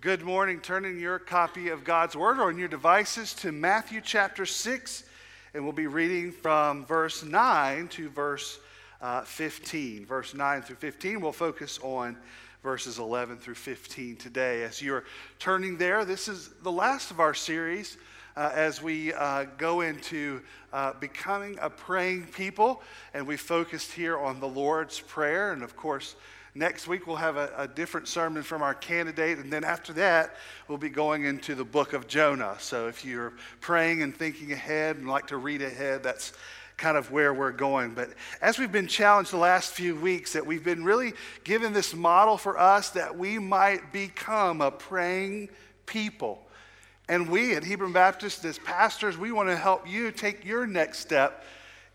Good morning. Turn in your copy of God's Word or on your devices to Matthew chapter 6, and we'll be reading from verse 9 to verse uh, 15. Verse 9 through 15, we'll focus on verses 11 through 15 today. As you're turning there, this is the last of our series uh, as we uh, go into uh, becoming a praying people, and we focused here on the Lord's Prayer, and of course, Next week, we'll have a, a, different sermon from our candidate. And then after that, we'll be going into the book of Jonah. So if you're praying and thinking ahead and like to read ahead, that's kind of where we're going. But as we've been challenged the last few weeks, that we've been really given this model for us that we might become a praying people. And we at Hebron Baptist, as pastors, we want to help you take your next step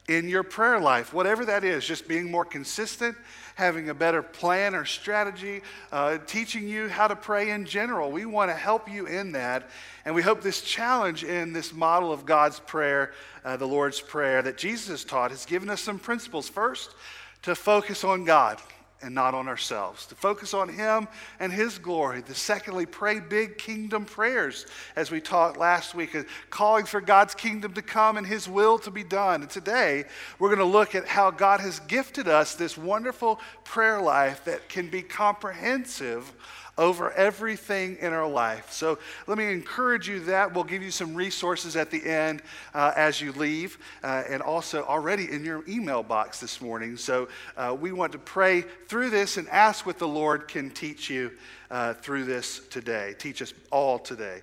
in your prayer life, whatever that is, just being more consistent having a better plan or strategy, uh, teaching you how to pray in general. We want to help you in that. And we hope this challenge in this model of God's prayer, uh, the Lord's Prayer that Jesus taught, has given us some principles. First, to focus on God and not on ourselves, to focus on Him and His glory. To secondly, pray big kingdom prayers, as we talked last week, uh, calling for God's kingdom to come and His will to be done. And today, we're going to look at how God has gifted us this wonderful prayer life that can be comprehensive over everything in our life. So let me encourage you that. We'll give you some resources at the end uh, as you leave, uh, and also already in your email box this morning. So uh, we want to pray through this and ask what the Lord can teach you uh, through this today. Teach us all today.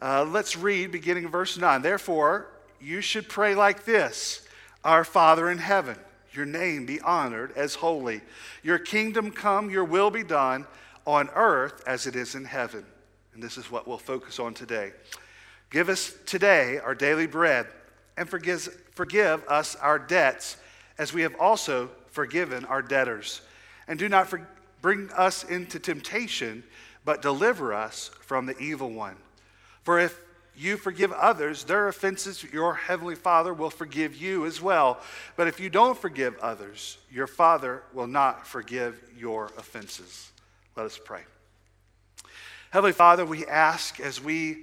Uh, let's read beginning of verse 9. Therefore, you should pray like this Our Father in heaven, your name be honored as holy. Your kingdom come, your will be done on earth as it is in heaven. And this is what we'll focus on today. Give us today our daily bread and forgive, forgive us our debts as we have also forgiven our debtors. And do not for, bring us into temptation, but deliver us from the evil one. For if you forgive others their offenses, your heavenly Father will forgive you as well. But if you don't forgive others, your Father will not forgive your offenses. Let us pray. Heavenly Father, we ask as we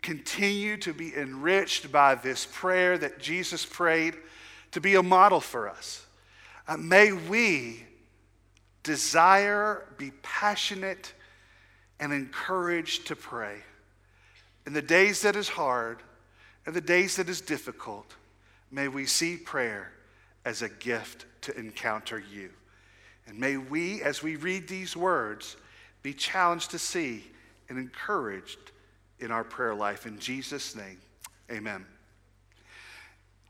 continue to be enriched by this prayer that Jesus prayed to be a model for us. Uh, may we desire, be passionate, and encouraged to pray. In the days that is hard and the days that is difficult, may we see prayer as a gift to encounter you. And may we, as we read these words, be challenged to see and encouraged in our prayer life. In Jesus' name, amen.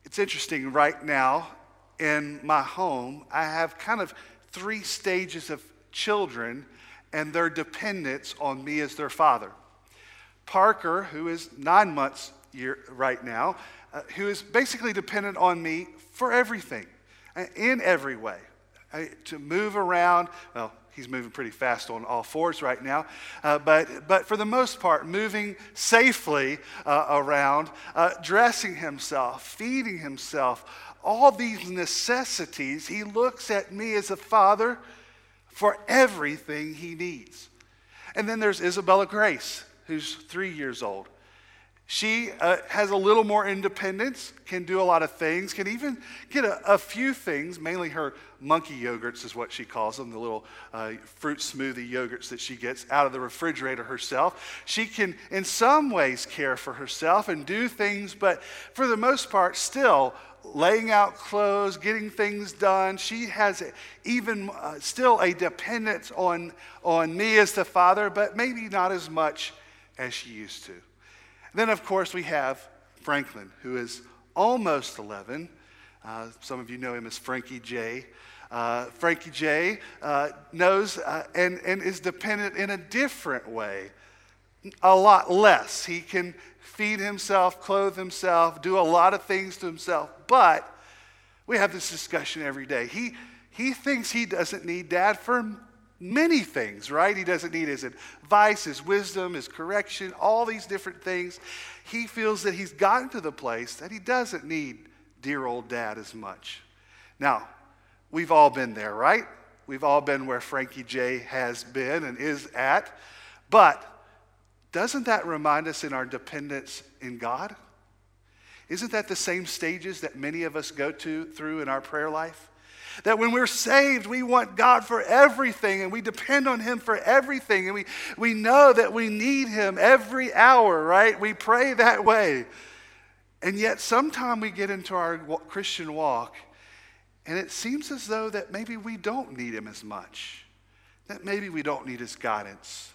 It's interesting right now in my home, I have kind of three stages of children and their dependence on me as their father. Parker, who is nine months year, right now, uh, who is basically dependent on me for everything, uh, in every way to move around. Well, he's moving pretty fast on all fours right now, uh, but, but for the most part, moving safely uh, around, uh, dressing himself, feeding himself, all these necessities, he looks at me as a father for everything he needs. And then there's Isabella Grace, who's three years old. She uh, has a little more independence, can do a lot of things, can even get a, a, few things, mainly her monkey yogurts, is what she calls them, the little uh, fruit smoothie yogurts that she gets out of the refrigerator herself. She can, in some ways, care for herself and do things, but for the most part, still laying out clothes, getting things done. She has even uh, still a dependence on, on me as the father, but maybe not as much as she used to. Then, of course, we have Franklin, who is almost 11. Uh, some of you know him as Frankie J. Uh, Frankie J uh, knows uh, and, and is dependent in a different way, a lot less. He can feed himself, clothe himself, do a lot of things to himself, but we have this discussion every day. He, he thinks he doesn't need dad for many things, right? He doesn't need his advice, his wisdom, his correction, all these different things. He feels that he's gotten to the place that he doesn't need dear old dad as much. Now, we've all been there, right? We've all been where Frankie J has been and is at. But doesn't that remind us in our dependence in God? Isn't that the same stages that many of us go to through in our prayer life? That when we're saved, we want God for everything and we depend on Him for everything. And we, we know that we need Him every hour, right? We pray that way. And yet, sometime we get into our Christian walk and it seems as though that maybe we don't need Him as much, that maybe we don't need His guidance,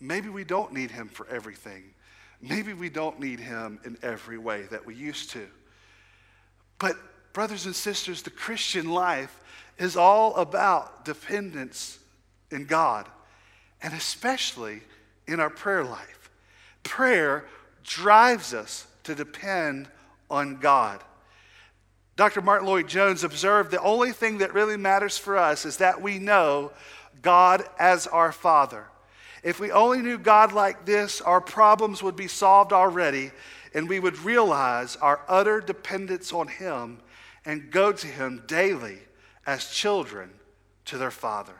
maybe we don't need Him for everything. Maybe we don't need him in every way that we used to. But, brothers and sisters, the Christian life is all about dependence in God, and especially in our prayer life. Prayer drives us to depend on God. Dr. Martyn Lloyd-Jones observed the only thing that really matters for us is that we know God as our Father. If we only knew God like this, our problems would be solved already, and we would realize our utter dependence on Him and go to Him daily as children to their Father.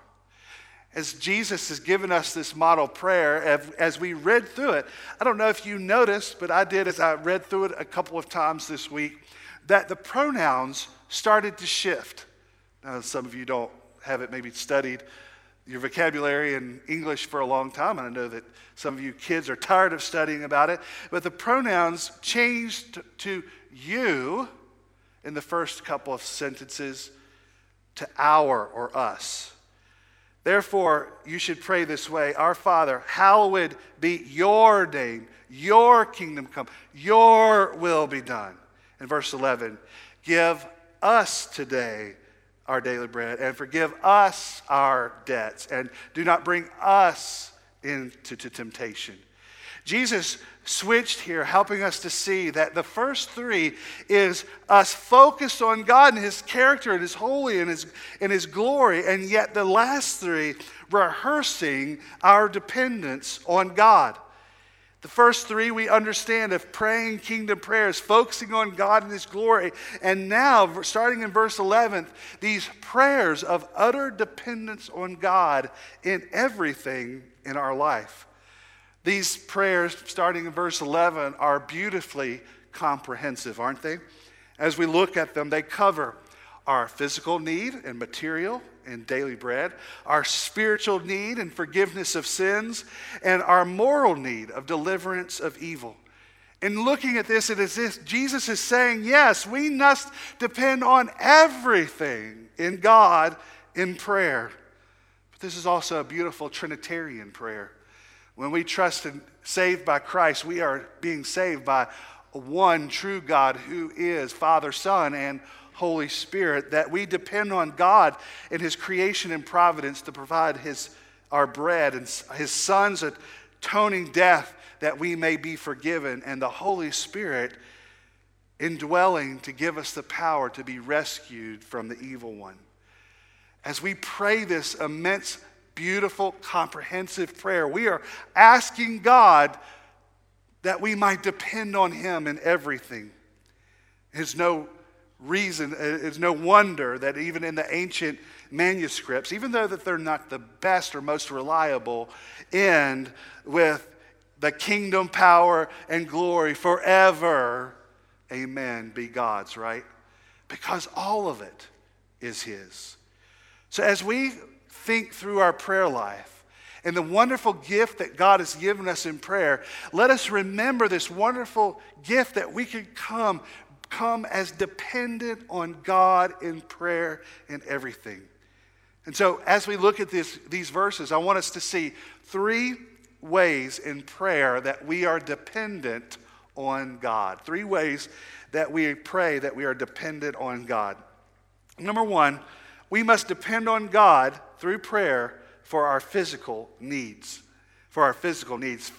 As Jesus has given us this model prayer, as we read through it, I don't know if you noticed, but I did as I read through it a couple of times this week, that the pronouns started to shift. Now, some of you don't have it maybe studied your vocabulary in English for a long time, and I know that some of you kids are tired of studying about it, but the pronouns changed to you in the first couple of sentences to our or us. Therefore, you should pray this way Our Father, hallowed be your name, your kingdom come, your will be done. In verse 11, give us today our daily bread and forgive us our debts and do not bring us into temptation. Jesus switched here, helping us to see that the first three is us focused on God and His character and His holy and His, and His glory, and yet the last three rehearsing our dependence on God. The first three we understand of praying kingdom prayers, focusing on God and His glory. And now, starting in verse 11, these prayers of utter dependence on God in everything in our life. These prayers, starting in verse 11, are beautifully comprehensive, aren't they? As we look at them, they cover our physical need and material and daily bread, our spiritual need and forgiveness of sins, and our moral need of deliverance of evil. In looking at this, it is this Jesus is saying, yes, we must depend on everything in God in prayer. But this is also a beautiful Trinitarian prayer. When we trust and saved by Christ, we are being saved by one true God who is Father, Son, and Holy Spirit, that we depend on God in His creation and providence to provide His, our bread and His Son's atoning death that we may be forgiven, and the Holy Spirit indwelling to give us the power to be rescued from the evil one. As we pray this immense, beautiful, comprehensive prayer, we are asking God that we might depend on Him in everything. There's no reason, uh, it's no wonder that even in the ancient manuscripts, even though that they're not the best or most reliable, end with the kingdom, power, and glory forever. Amen. Be God's, right? Because all of it is His. So as we think through our prayer life, and the wonderful gift that God has given us in prayer, let us remember this wonderful gift that we can come come as dependent on God in prayer and everything. And so, as we look at this, these verses, I want us to see three ways in prayer that we are dependent on God. Three ways that we pray that we are dependent on God. Number one, we must depend on God through prayer for our physical needs. For our physical needs.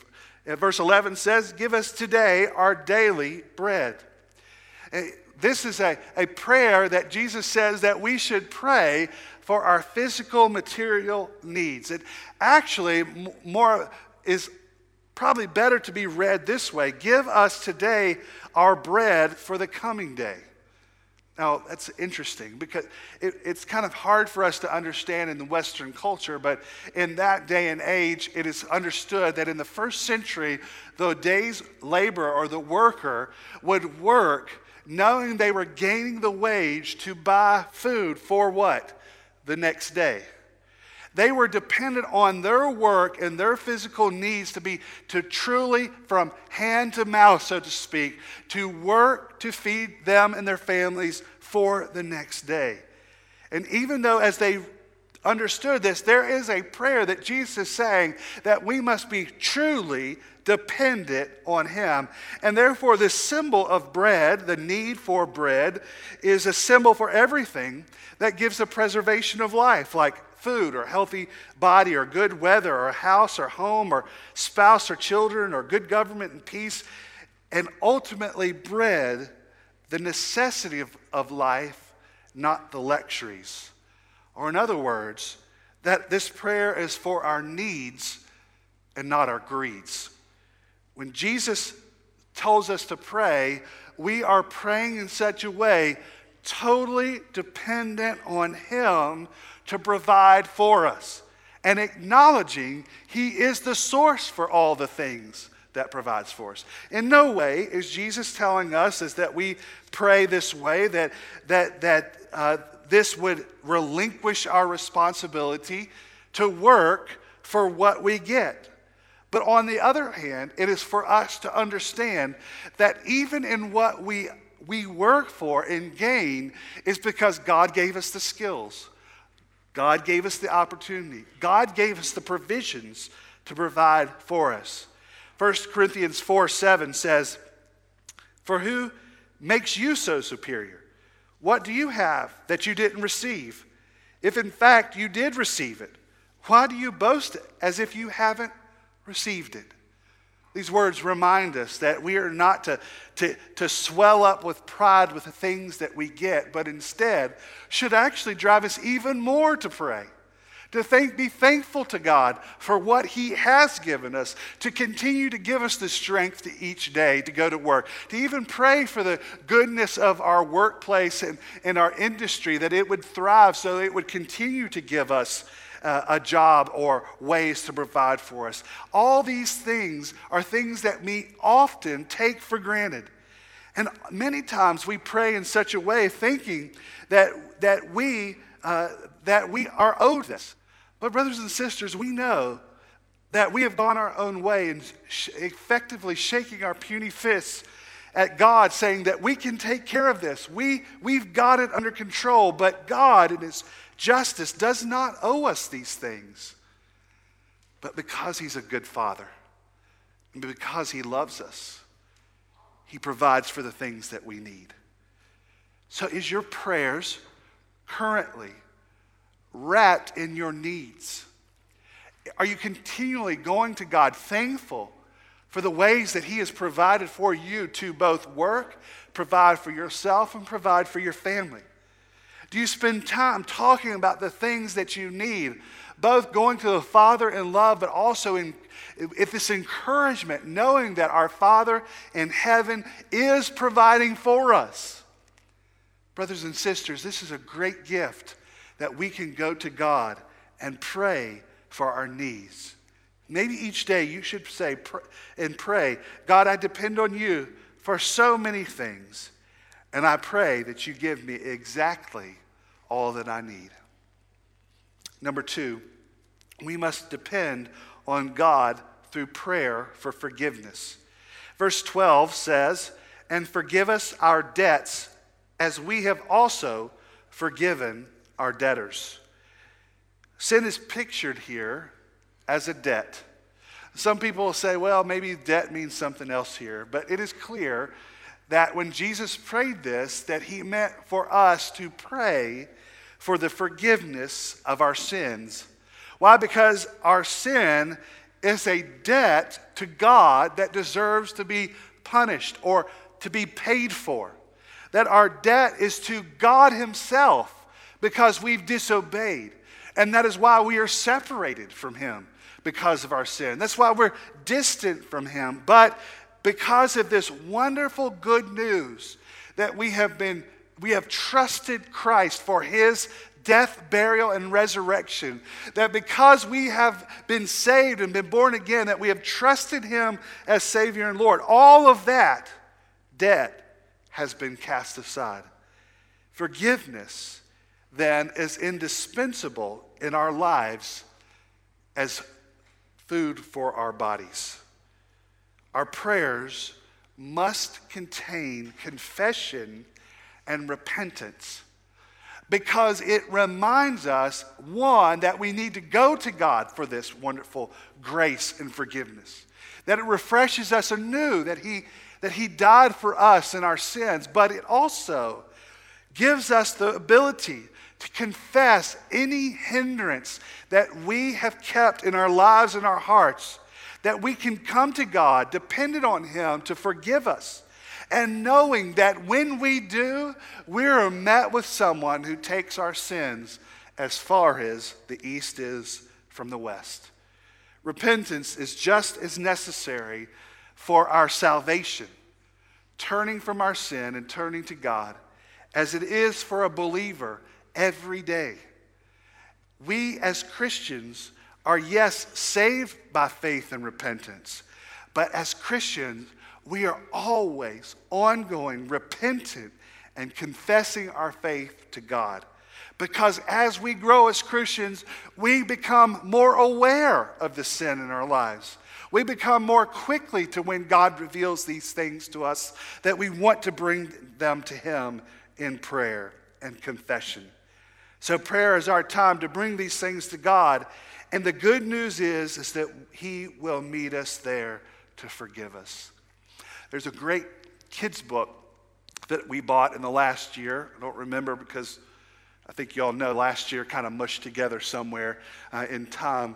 Verse 11 says, Give us today our daily bread. This is a, a prayer that Jesus says that we should pray for our physical material needs. It actually more is probably better to be read this way Give us today our bread for the coming day. Now, that's interesting because it, it's kind of hard for us to understand in the Western culture, but in that day and age, it is understood that in the first century, the day's labor or the worker would work knowing they were gaining the wage to buy food for what? The next day. They were dependent on their work and their physical needs to be to truly, from hand to mouth, so to speak, to work to feed them and their families for the next day. And even though, as they understood this, there is a prayer that Jesus is saying that we must be truly dependent on Him. And therefore, this symbol of bread, the need for bread, is a symbol for everything that gives the preservation of life, like food or healthy body or good weather or house or home or spouse or children or good government and peace. And ultimately, bread, the necessity of, of life, not the luxuries. Or, in other words, that this prayer is for our needs and not our greeds. When Jesus tells us to pray, we are praying in such a way totally dependent on Him to provide for us and acknowledging He is the source for all the things that provides for us. In no way is Jesus telling us is that we pray this way, that, that, that uh, this would relinquish our responsibility to work for what we get. But on the other hand, it is for us to understand that even in what we, we work for and gain is because God gave us the skills. God gave us the opportunity. God gave us the provisions to provide for us. 1 Corinthians 4 7 says, For who makes you so superior? What do you have that you didn't receive? If in fact you did receive it, why do you boast as if you haven't received it? These words remind us that we are not to, to, to swell up with pride with the things that we get, but instead should actually drive us even more to pray. To thank, be thankful to God for what He has given us, to continue to give us the strength to each day to go to work, to even pray for the goodness of our workplace and, and our industry, that it would thrive so it would continue to give us uh, a job or ways to provide for us. All these things are things that we often take for granted. And many times we pray in such a way thinking that, that, we, uh, that we are owed this. But, brothers and sisters, we know that we have gone our own way and sh- effectively shaking our puny fists at God, saying that we can take care of this. We, we've got it under control, but God, in His justice does not owe us these things. But because He's a good Father, and because He loves us, He provides for the things that we need. So, is your prayers currently wrapped in your needs? Are you continually going to God thankful for the ways that He has provided for you to both work, provide for yourself, and provide for your family? Do you spend time talking about the things that you need, both going to the Father in love, but also in if this encouragement, knowing that our Father in heaven is providing for us? Brothers and sisters, this is a great gift that we can go to God and pray for our needs. Maybe each day you should say and pray, God, I depend on you for so many things. And I pray that you give me exactly all that I need. Number two, we must depend on God through prayer for forgiveness. Verse 12 says, And forgive us our debts as we have also forgiven our debtors. Sin is pictured here as a debt. Some people say, well, maybe debt means something else here, but it is clear that when Jesus prayed this, that he meant for us to pray for the forgiveness of our sins. Why? Because our sin is a debt to God that deserves to be punished or to be paid for. That our debt is to God Himself because we've disobeyed. And that is why we are separated from Him because of our sin. That's why we're distant from Him. But because of this wonderful good news that we have been we have trusted Christ for his death, burial, and resurrection. That because we have been saved and been born again, that we have trusted him as Savior and Lord, all of that debt has been cast aside. Forgiveness, then, is indispensable in our lives as food for our bodies. Our prayers must contain confession and repentance because it reminds us, one, that we need to go to God for this wonderful grace and forgiveness, that it refreshes us anew, that He, that he died for us and our sins, but it also gives us the ability to confess any hindrance that we have kept in our lives and our hearts, that we can come to God dependent on Him to forgive us and knowing that when we do, we're met with someone who takes our sins as far as the east is from the west. Repentance is just as necessary for our salvation, turning from our sin and turning to God, as it is for a believer every day. We as Christians are, yes, saved by faith and repentance, but as Christians, we are always ongoing, repentant, and confessing our faith to God. Because as we grow as Christians, we become more aware of the sin in our lives. We become more quickly to when God reveals these things to us that we want to bring them to Him in prayer and confession. So, prayer is our time to bring these things to God. And the good news is, is that He will meet us there to forgive us. There's a great kids' book that we bought in the last year. I don't remember because I think you all know last year kind of mushed together somewhere uh, in time.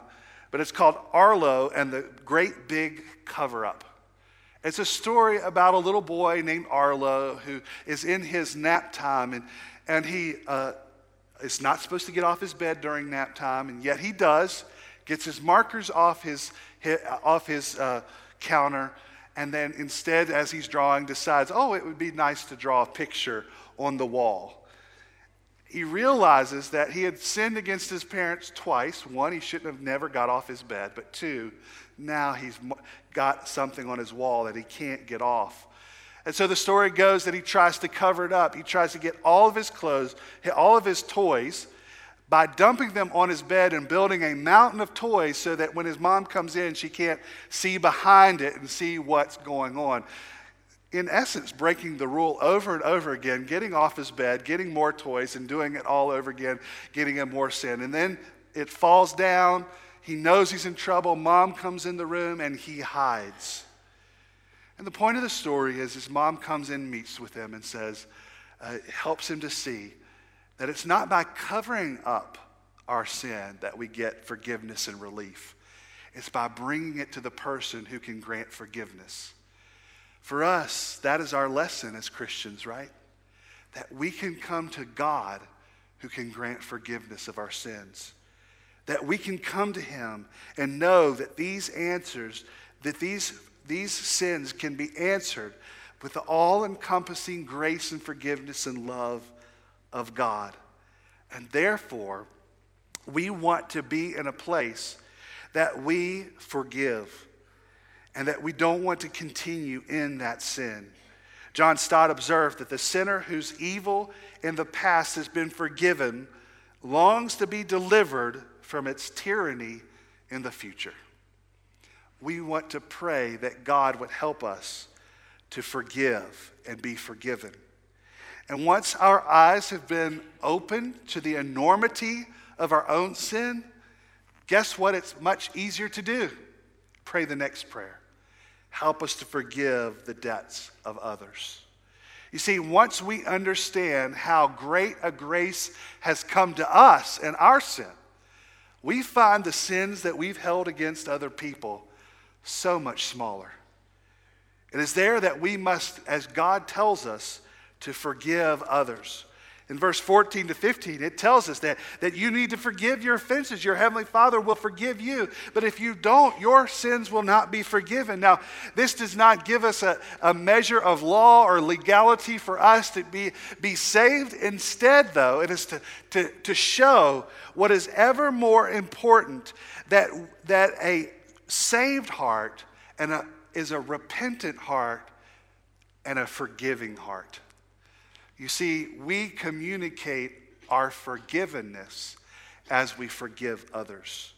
But it's called Arlo and the Great Big Cover Up. It's a story about a little boy named Arlo who is in his nap time and, and he uh, is not supposed to get off his bed during nap time, and yet he does, gets his markers off his, his off his uh, counter and then instead, as he's drawing, decides, oh, it would be nice to draw a picture on the wall. He realizes that he had sinned against his parents twice. One, he shouldn't have never got off his bed, but two, now he's got something on his wall that he can't get off. And so the story goes that he tries to cover it up. He tries to get all of his clothes, all of his toys, by dumping them on his bed and building a mountain of toys so that when his mom comes in, she can't see behind it and see what's going on. In essence, breaking the rule over and over again, getting off his bed, getting more toys, and doing it all over again, getting him more sin. And then it falls down. He knows he's in trouble. Mom comes in the room and he hides. And the point of the story is his mom comes in, meets with him, and says, uh, helps him to see that it's not by covering up our sin that we get forgiveness and relief. It's by bringing it to the person who can grant forgiveness. For us, that is our lesson as Christians, right? That we can come to God who can grant forgiveness of our sins. That we can come to Him and know that these answers, that these, these sins can be answered with the all encompassing grace and forgiveness and love of God. And therefore, we want to be in a place that we forgive and that we don't want to continue in that sin. John Stott observed that the sinner whose evil in the past has been forgiven longs to be delivered from its tyranny in the future. We want to pray that God would help us to forgive and be forgiven. And once our eyes have been opened to the enormity of our own sin, guess what? It's much easier to do. Pray the next prayer. Help us to forgive the debts of others. You see, once we understand how great a grace has come to us and our sin, we find the sins that we've held against other people so much smaller. It is there that we must, as God tells us, to forgive others. in verse 14 to 15, it tells us that, that you need to forgive your offenses. Your heavenly Father will forgive you. But if you don't, your sins will not be forgiven. Now, this does not give us a, a measure of law or legality for us to be, be saved. Instead, though, it is to, to, to show what is ever more important that, that a saved heart and a, is a repentant heart and a forgiving heart. You see, we communicate our forgiveness as we forgive others.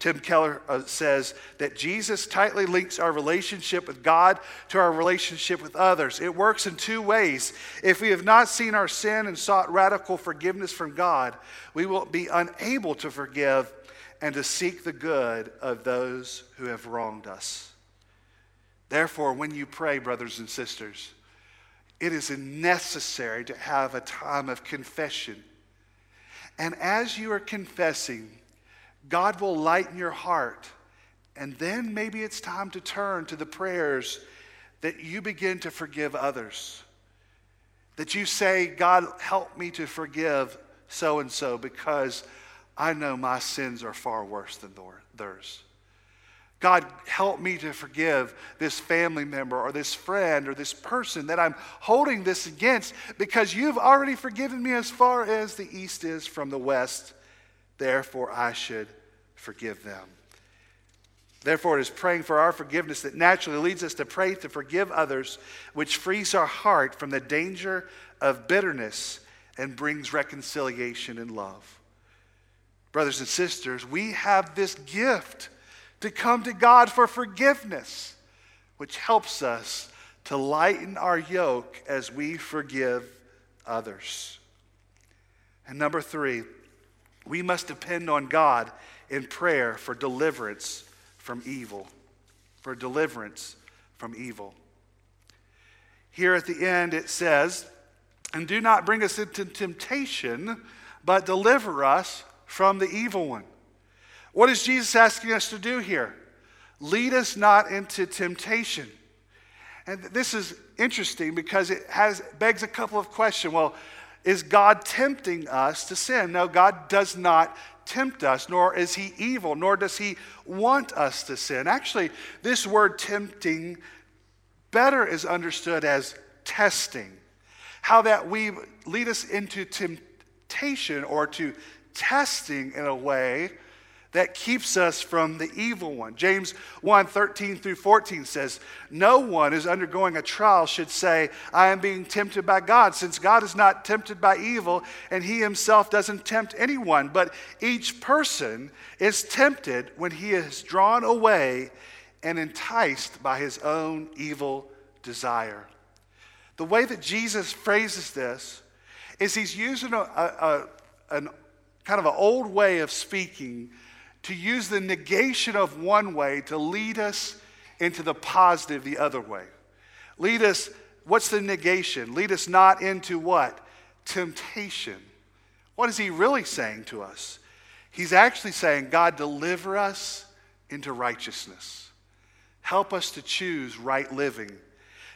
Tim Keller uh, says that Jesus tightly links our relationship with God to our relationship with others. It works in two ways. If we have not seen our sin and sought radical forgiveness from God, we will be unable to forgive and to seek the good of those who have wronged us. Therefore, when you pray, brothers and sisters, it is necessary to have a time of confession. And as you are confessing, God will lighten your heart. And then maybe it's time to turn to the prayers that you begin to forgive others. That you say, God, help me to forgive so and so because I know my sins are far worse than theirs. God, help me to forgive this family member or this friend or this person that I'm holding this against because you've already forgiven me as far as the east is from the west. Therefore, I should forgive them. Therefore, it is praying for our forgiveness that naturally leads us to pray to forgive others, which frees our heart from the danger of bitterness and brings reconciliation and love. Brothers and sisters, we have this gift to come to God for forgiveness, which helps us to lighten our yoke as we forgive others. And number three, we must depend on God in prayer for deliverance from evil. For deliverance from evil. Here at the end it says, And do not bring us into temptation, but deliver us from the evil one. What is Jesus asking us to do here? Lead us not into temptation. And this is interesting because it has begs a couple of questions. Well, is God tempting us to sin? No, God does not tempt us, nor is he evil, nor does he want us to sin. Actually, this word tempting better is understood as testing. How that we lead us into temptation or to testing in a way that keeps us from the evil one. James 1 13 through 14 says, No one is undergoing a trial should say, I am being tempted by God, since God is not tempted by evil, and he himself doesn't tempt anyone. But each person is tempted when he is drawn away and enticed by his own evil desire. The way that Jesus phrases this is he's using a, a, a an kind of an old way of speaking to use the negation of one way to lead us into the positive the other way. Lead us, what's the negation? Lead us not into what? Temptation. What is he really saying to us? He's actually saying, God, deliver us into righteousness. Help us to choose right living.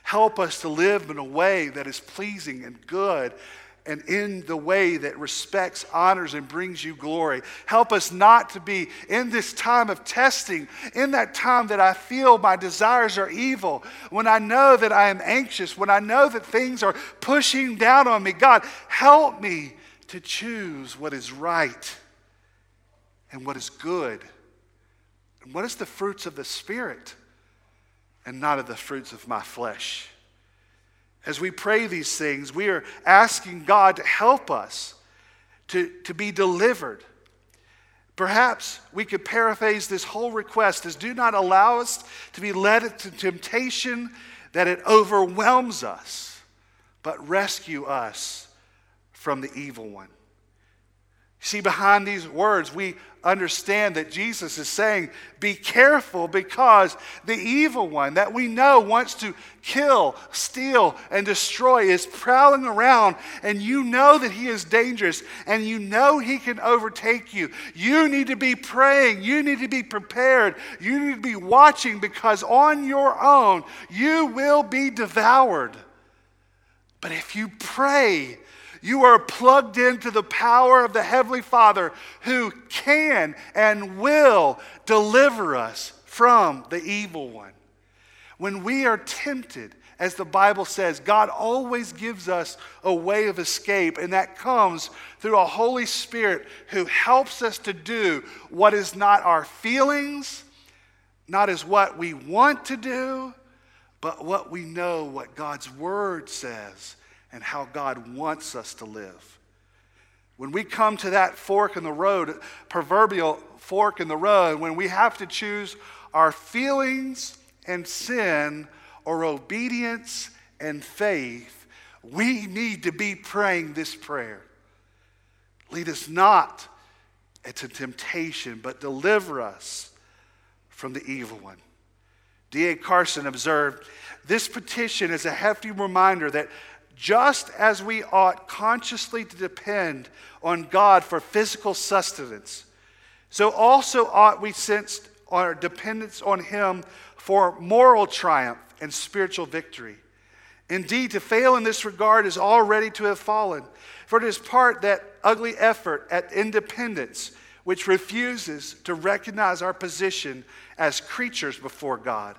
Help us to live in a way that is pleasing and good and in the way that respects, honors, and brings you glory. Help us not to be in this time of testing, in that time that I feel my desires are evil, when I know that I am anxious, when I know that things are pushing down on me. God, help me to choose what is right and what is good. And what is the fruits of the Spirit and not of the fruits of my flesh. As we pray these things, we are asking God to help us to, to be delivered. Perhaps we could paraphrase this whole request as do not allow us to be led into temptation that it overwhelms us, but rescue us from the evil one. See, behind these words, we understand that Jesus is saying, Be careful because the evil one that we know wants to kill, steal, and destroy is prowling around, and you know that he is dangerous, and you know he can overtake you. You need to be praying, you need to be prepared, you need to be watching because on your own you will be devoured. But if you pray, You are plugged into the power of the Heavenly Father who can and will deliver us from the evil one. When we are tempted, as the Bible says, God always gives us a way of escape, and that comes through a Holy Spirit who helps us to do what is not our feelings, not as what we want to do, but what we know what God's Word says and how God wants us to live. When we come to that fork in the road, proverbial fork in the road, when we have to choose our feelings and sin or obedience and faith, we need to be praying this prayer. Lead us not into temptation, but deliver us from the evil one. D.A. Carson observed this petition is a hefty reminder that just as we ought consciously to depend on God for physical sustenance, so also ought we sense our dependence on Him for moral triumph and spiritual victory. Indeed, to fail in this regard is already to have fallen, for it is part that ugly effort at independence which refuses to recognize our position as creatures before God.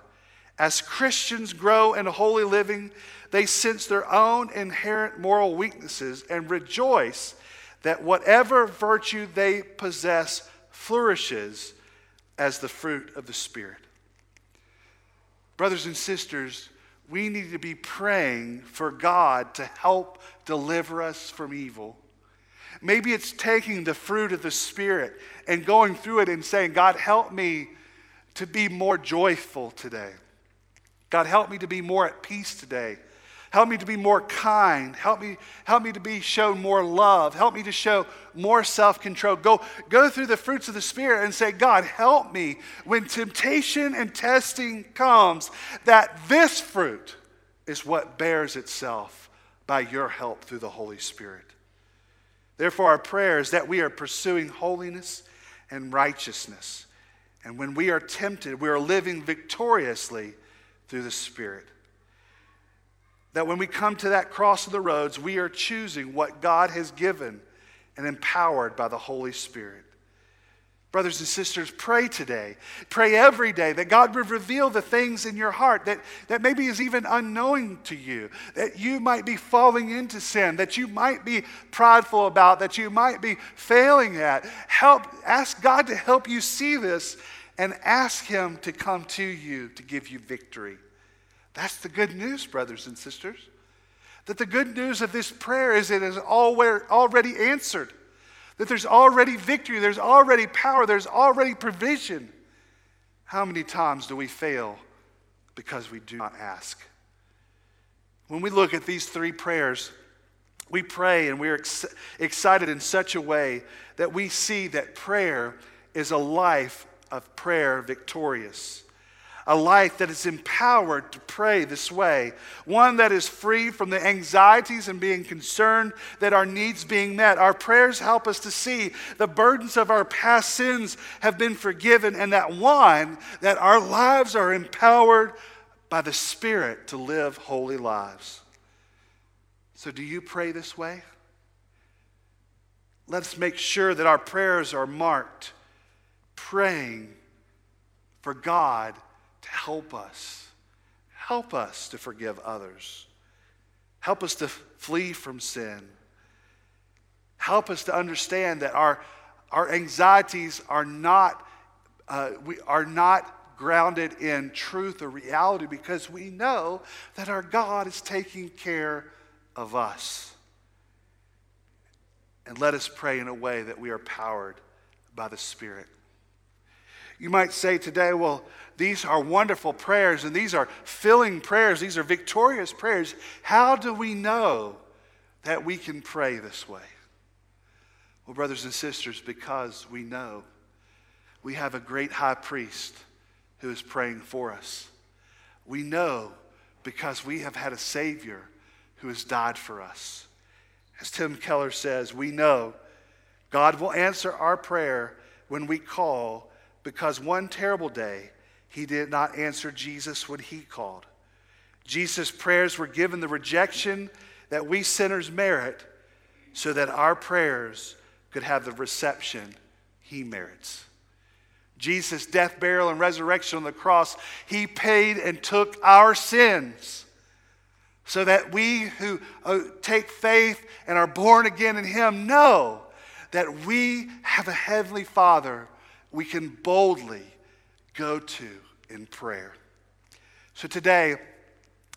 As Christians grow in holy living, they sense their own inherent moral weaknesses and rejoice that whatever virtue they possess flourishes as the fruit of the Spirit. Brothers and sisters, we need to be praying for God to help deliver us from evil. Maybe it's taking the fruit of the Spirit and going through it and saying, God, help me to be more joyful today. God, help me to be more at peace today. Help me to be more kind. Help me, help me to be shown more love. Help me to show more self-control. Go, go through the fruits of the Spirit and say, God, help me when temptation and testing comes, that this fruit is what bears itself by your help through the Holy Spirit. Therefore, our prayer is that we are pursuing holiness and righteousness. And when we are tempted, we are living victoriously through the Spirit that when we come to that cross of the roads, we are choosing what God has given and empowered by the Holy Spirit. Brothers and sisters, pray today. Pray every day that God would reveal the things in your heart that, that maybe is even unknowing to you, that you might be falling into sin, that you might be prideful about, that you might be failing at. Help, ask God to help you see this and ask Him to come to you to give you victory. That's the good news, brothers and sisters. That the good news of this prayer is it is already answered. That there's already victory, there's already power, there's already provision. How many times do we fail because we do not ask? When we look at these three prayers, we pray and we're ex- excited in such a way that we see that prayer is a life of prayer victorious a life that is empowered to pray this way, one that is free from the anxieties and being concerned that our needs being met. Our prayers help us to see the burdens of our past sins have been forgiven, and that one, that our lives are empowered by the Spirit to live holy lives. So, do you pray this way? Let's make sure that our prayers are marked, praying for God to help us. Help us to forgive others. Help us to flee from sin. Help us to understand that our, our anxieties are not, uh, we are not grounded in truth or reality because we know that our God is taking care of us. And let us pray in a way that we are powered by the Spirit. You might say today, well, these are wonderful prayers and these are filling prayers, these are victorious prayers. How do we know that we can pray this way? Well, brothers and sisters, because we know we have a great high priest who is praying for us. We know because we have had a Savior who has died for us. As Tim Keller says, we know God will answer our prayer when we call because one terrible day he did not answer Jesus when he called. Jesus' prayers were given the rejection that we sinners merit, so that our prayers could have the reception he merits. Jesus' death, burial, and resurrection on the cross, he paid and took our sins so that we who uh, take faith and are born again in him know that we have a heavenly Father we can boldly go to in prayer. So today,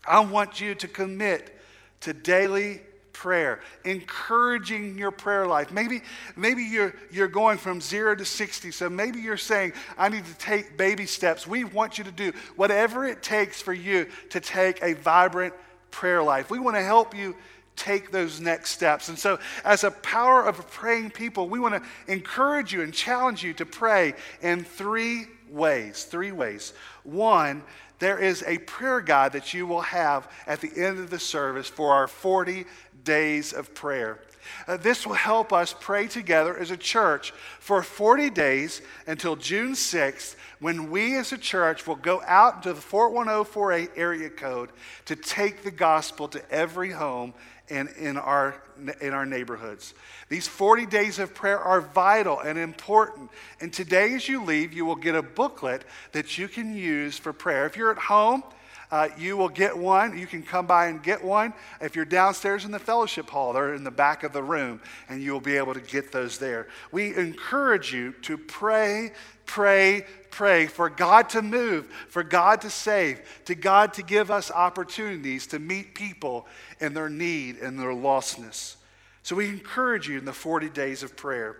I want you to commit to daily prayer, encouraging your prayer life. Maybe, maybe you're, you're going from zero to 60, so maybe you're saying, I need to take baby steps. We want you to do whatever it takes for you to take a vibrant prayer life. We want to help you take those next steps. And so, as a power of praying people, we want to encourage you and challenge you to pray in three ways. Three ways. One, there is a prayer guide that you will have at the end of the service for our 40 days of prayer. Uh, this will help us pray together as a church for 40 days until June 6th, when we as a church will go out into the 41048 area code to take the gospel to every home and in our, in our neighborhoods. These 40 days of prayer are vital and important. And today, as you leave, you will get a booklet that you can use for prayer. If you're at home, uh, you will get one. You can come by and get one. If you're downstairs in the fellowship hall, they're in the back of the room, and you will be able to get those there. We encourage you to pray, pray, pray for God to move, for God to save, to God to give us opportunities to meet people in their need and their lostness. So we encourage you in the 40 days of prayer.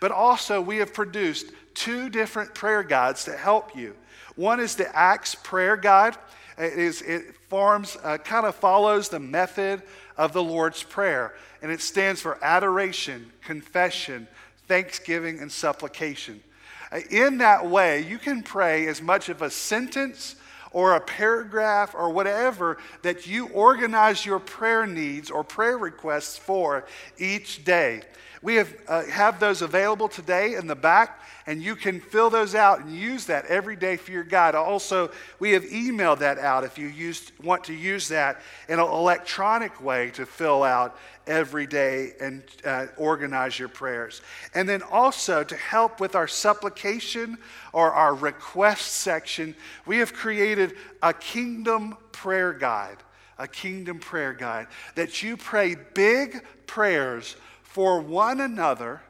But also, we have produced two different prayer guides to help you. One is the Acts Prayer Guide. It, is, it forms, uh, kind of follows the method of the Lord's Prayer, and it stands for adoration, confession, thanksgiving, and supplication. Uh, in that way, you can pray as much of a sentence or a paragraph or whatever that you organize your prayer needs or prayer requests for each day. We have, uh, have those available today in the back, and you can fill those out and use that every day for your guide. Also, we have emailed that out if you used, want to use that in an electronic way to fill out every day and uh, organize your prayers. And then also to help with our supplication or our request section, we have created a kingdom prayer guide. A kingdom prayer guide that you pray big prayers for one another,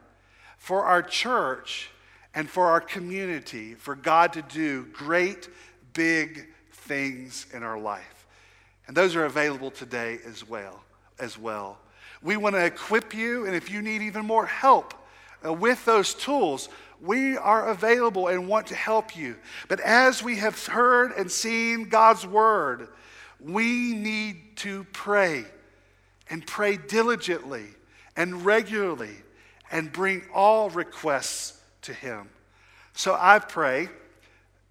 for our church, and for our community, for God to do great, big things in our life. And those are available today as well. As well. We want to equip you, and if you need even more help uh, with those tools, we are available and want to help you. But as we have heard and seen God's word, we need to pray and pray diligently and regularly and bring all requests to Him. So I pray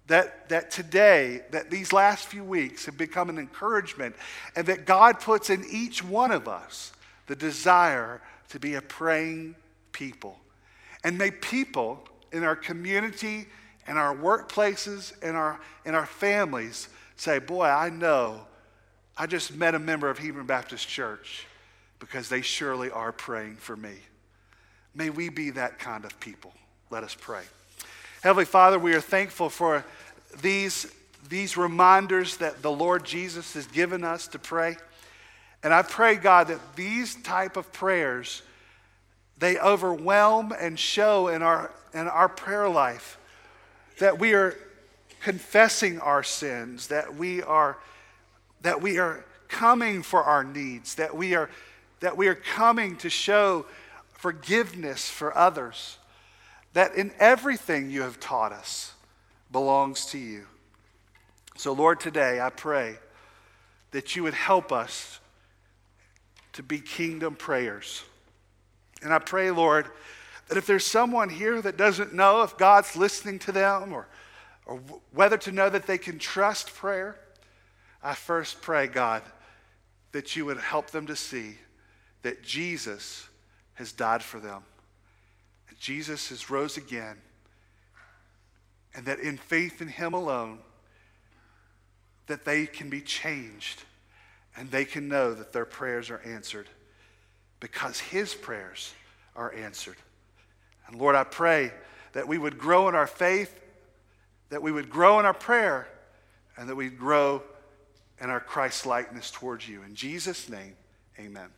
that, that today, that these last few weeks have become an encouragement and that God puts in each one of us the desire to be a praying people. And may people in our community and our workplaces and our, and our families say, Boy, I know I just met a member of Hebron Baptist Church because they surely are praying for me. May we be that kind of people. Let us pray. Heavenly Father, we are thankful for these, these reminders that the Lord Jesus has given us to pray. And I pray, God, that these type of prayers, they overwhelm and show in our, in our prayer life that we are confessing our sins, that we are, that we are coming for our needs, that we are that we are coming to show forgiveness for others, that in everything you have taught us belongs to you. So, Lord, today I pray that you would help us to be kingdom prayers. And I pray, Lord, that if there's someone here that doesn't know if God's listening to them or, or whether to know that they can trust prayer, I first pray, God, that you would help them to see that Jesus has died for them. That Jesus has rose again. And that in faith in him alone, that they can be changed and they can know that their prayers are answered. because his prayers are answered. And Lord, I pray that we would grow in our faith, that we would grow in our prayer, and that we'd grow in our Christ likeness towards you. In Jesus' name, amen.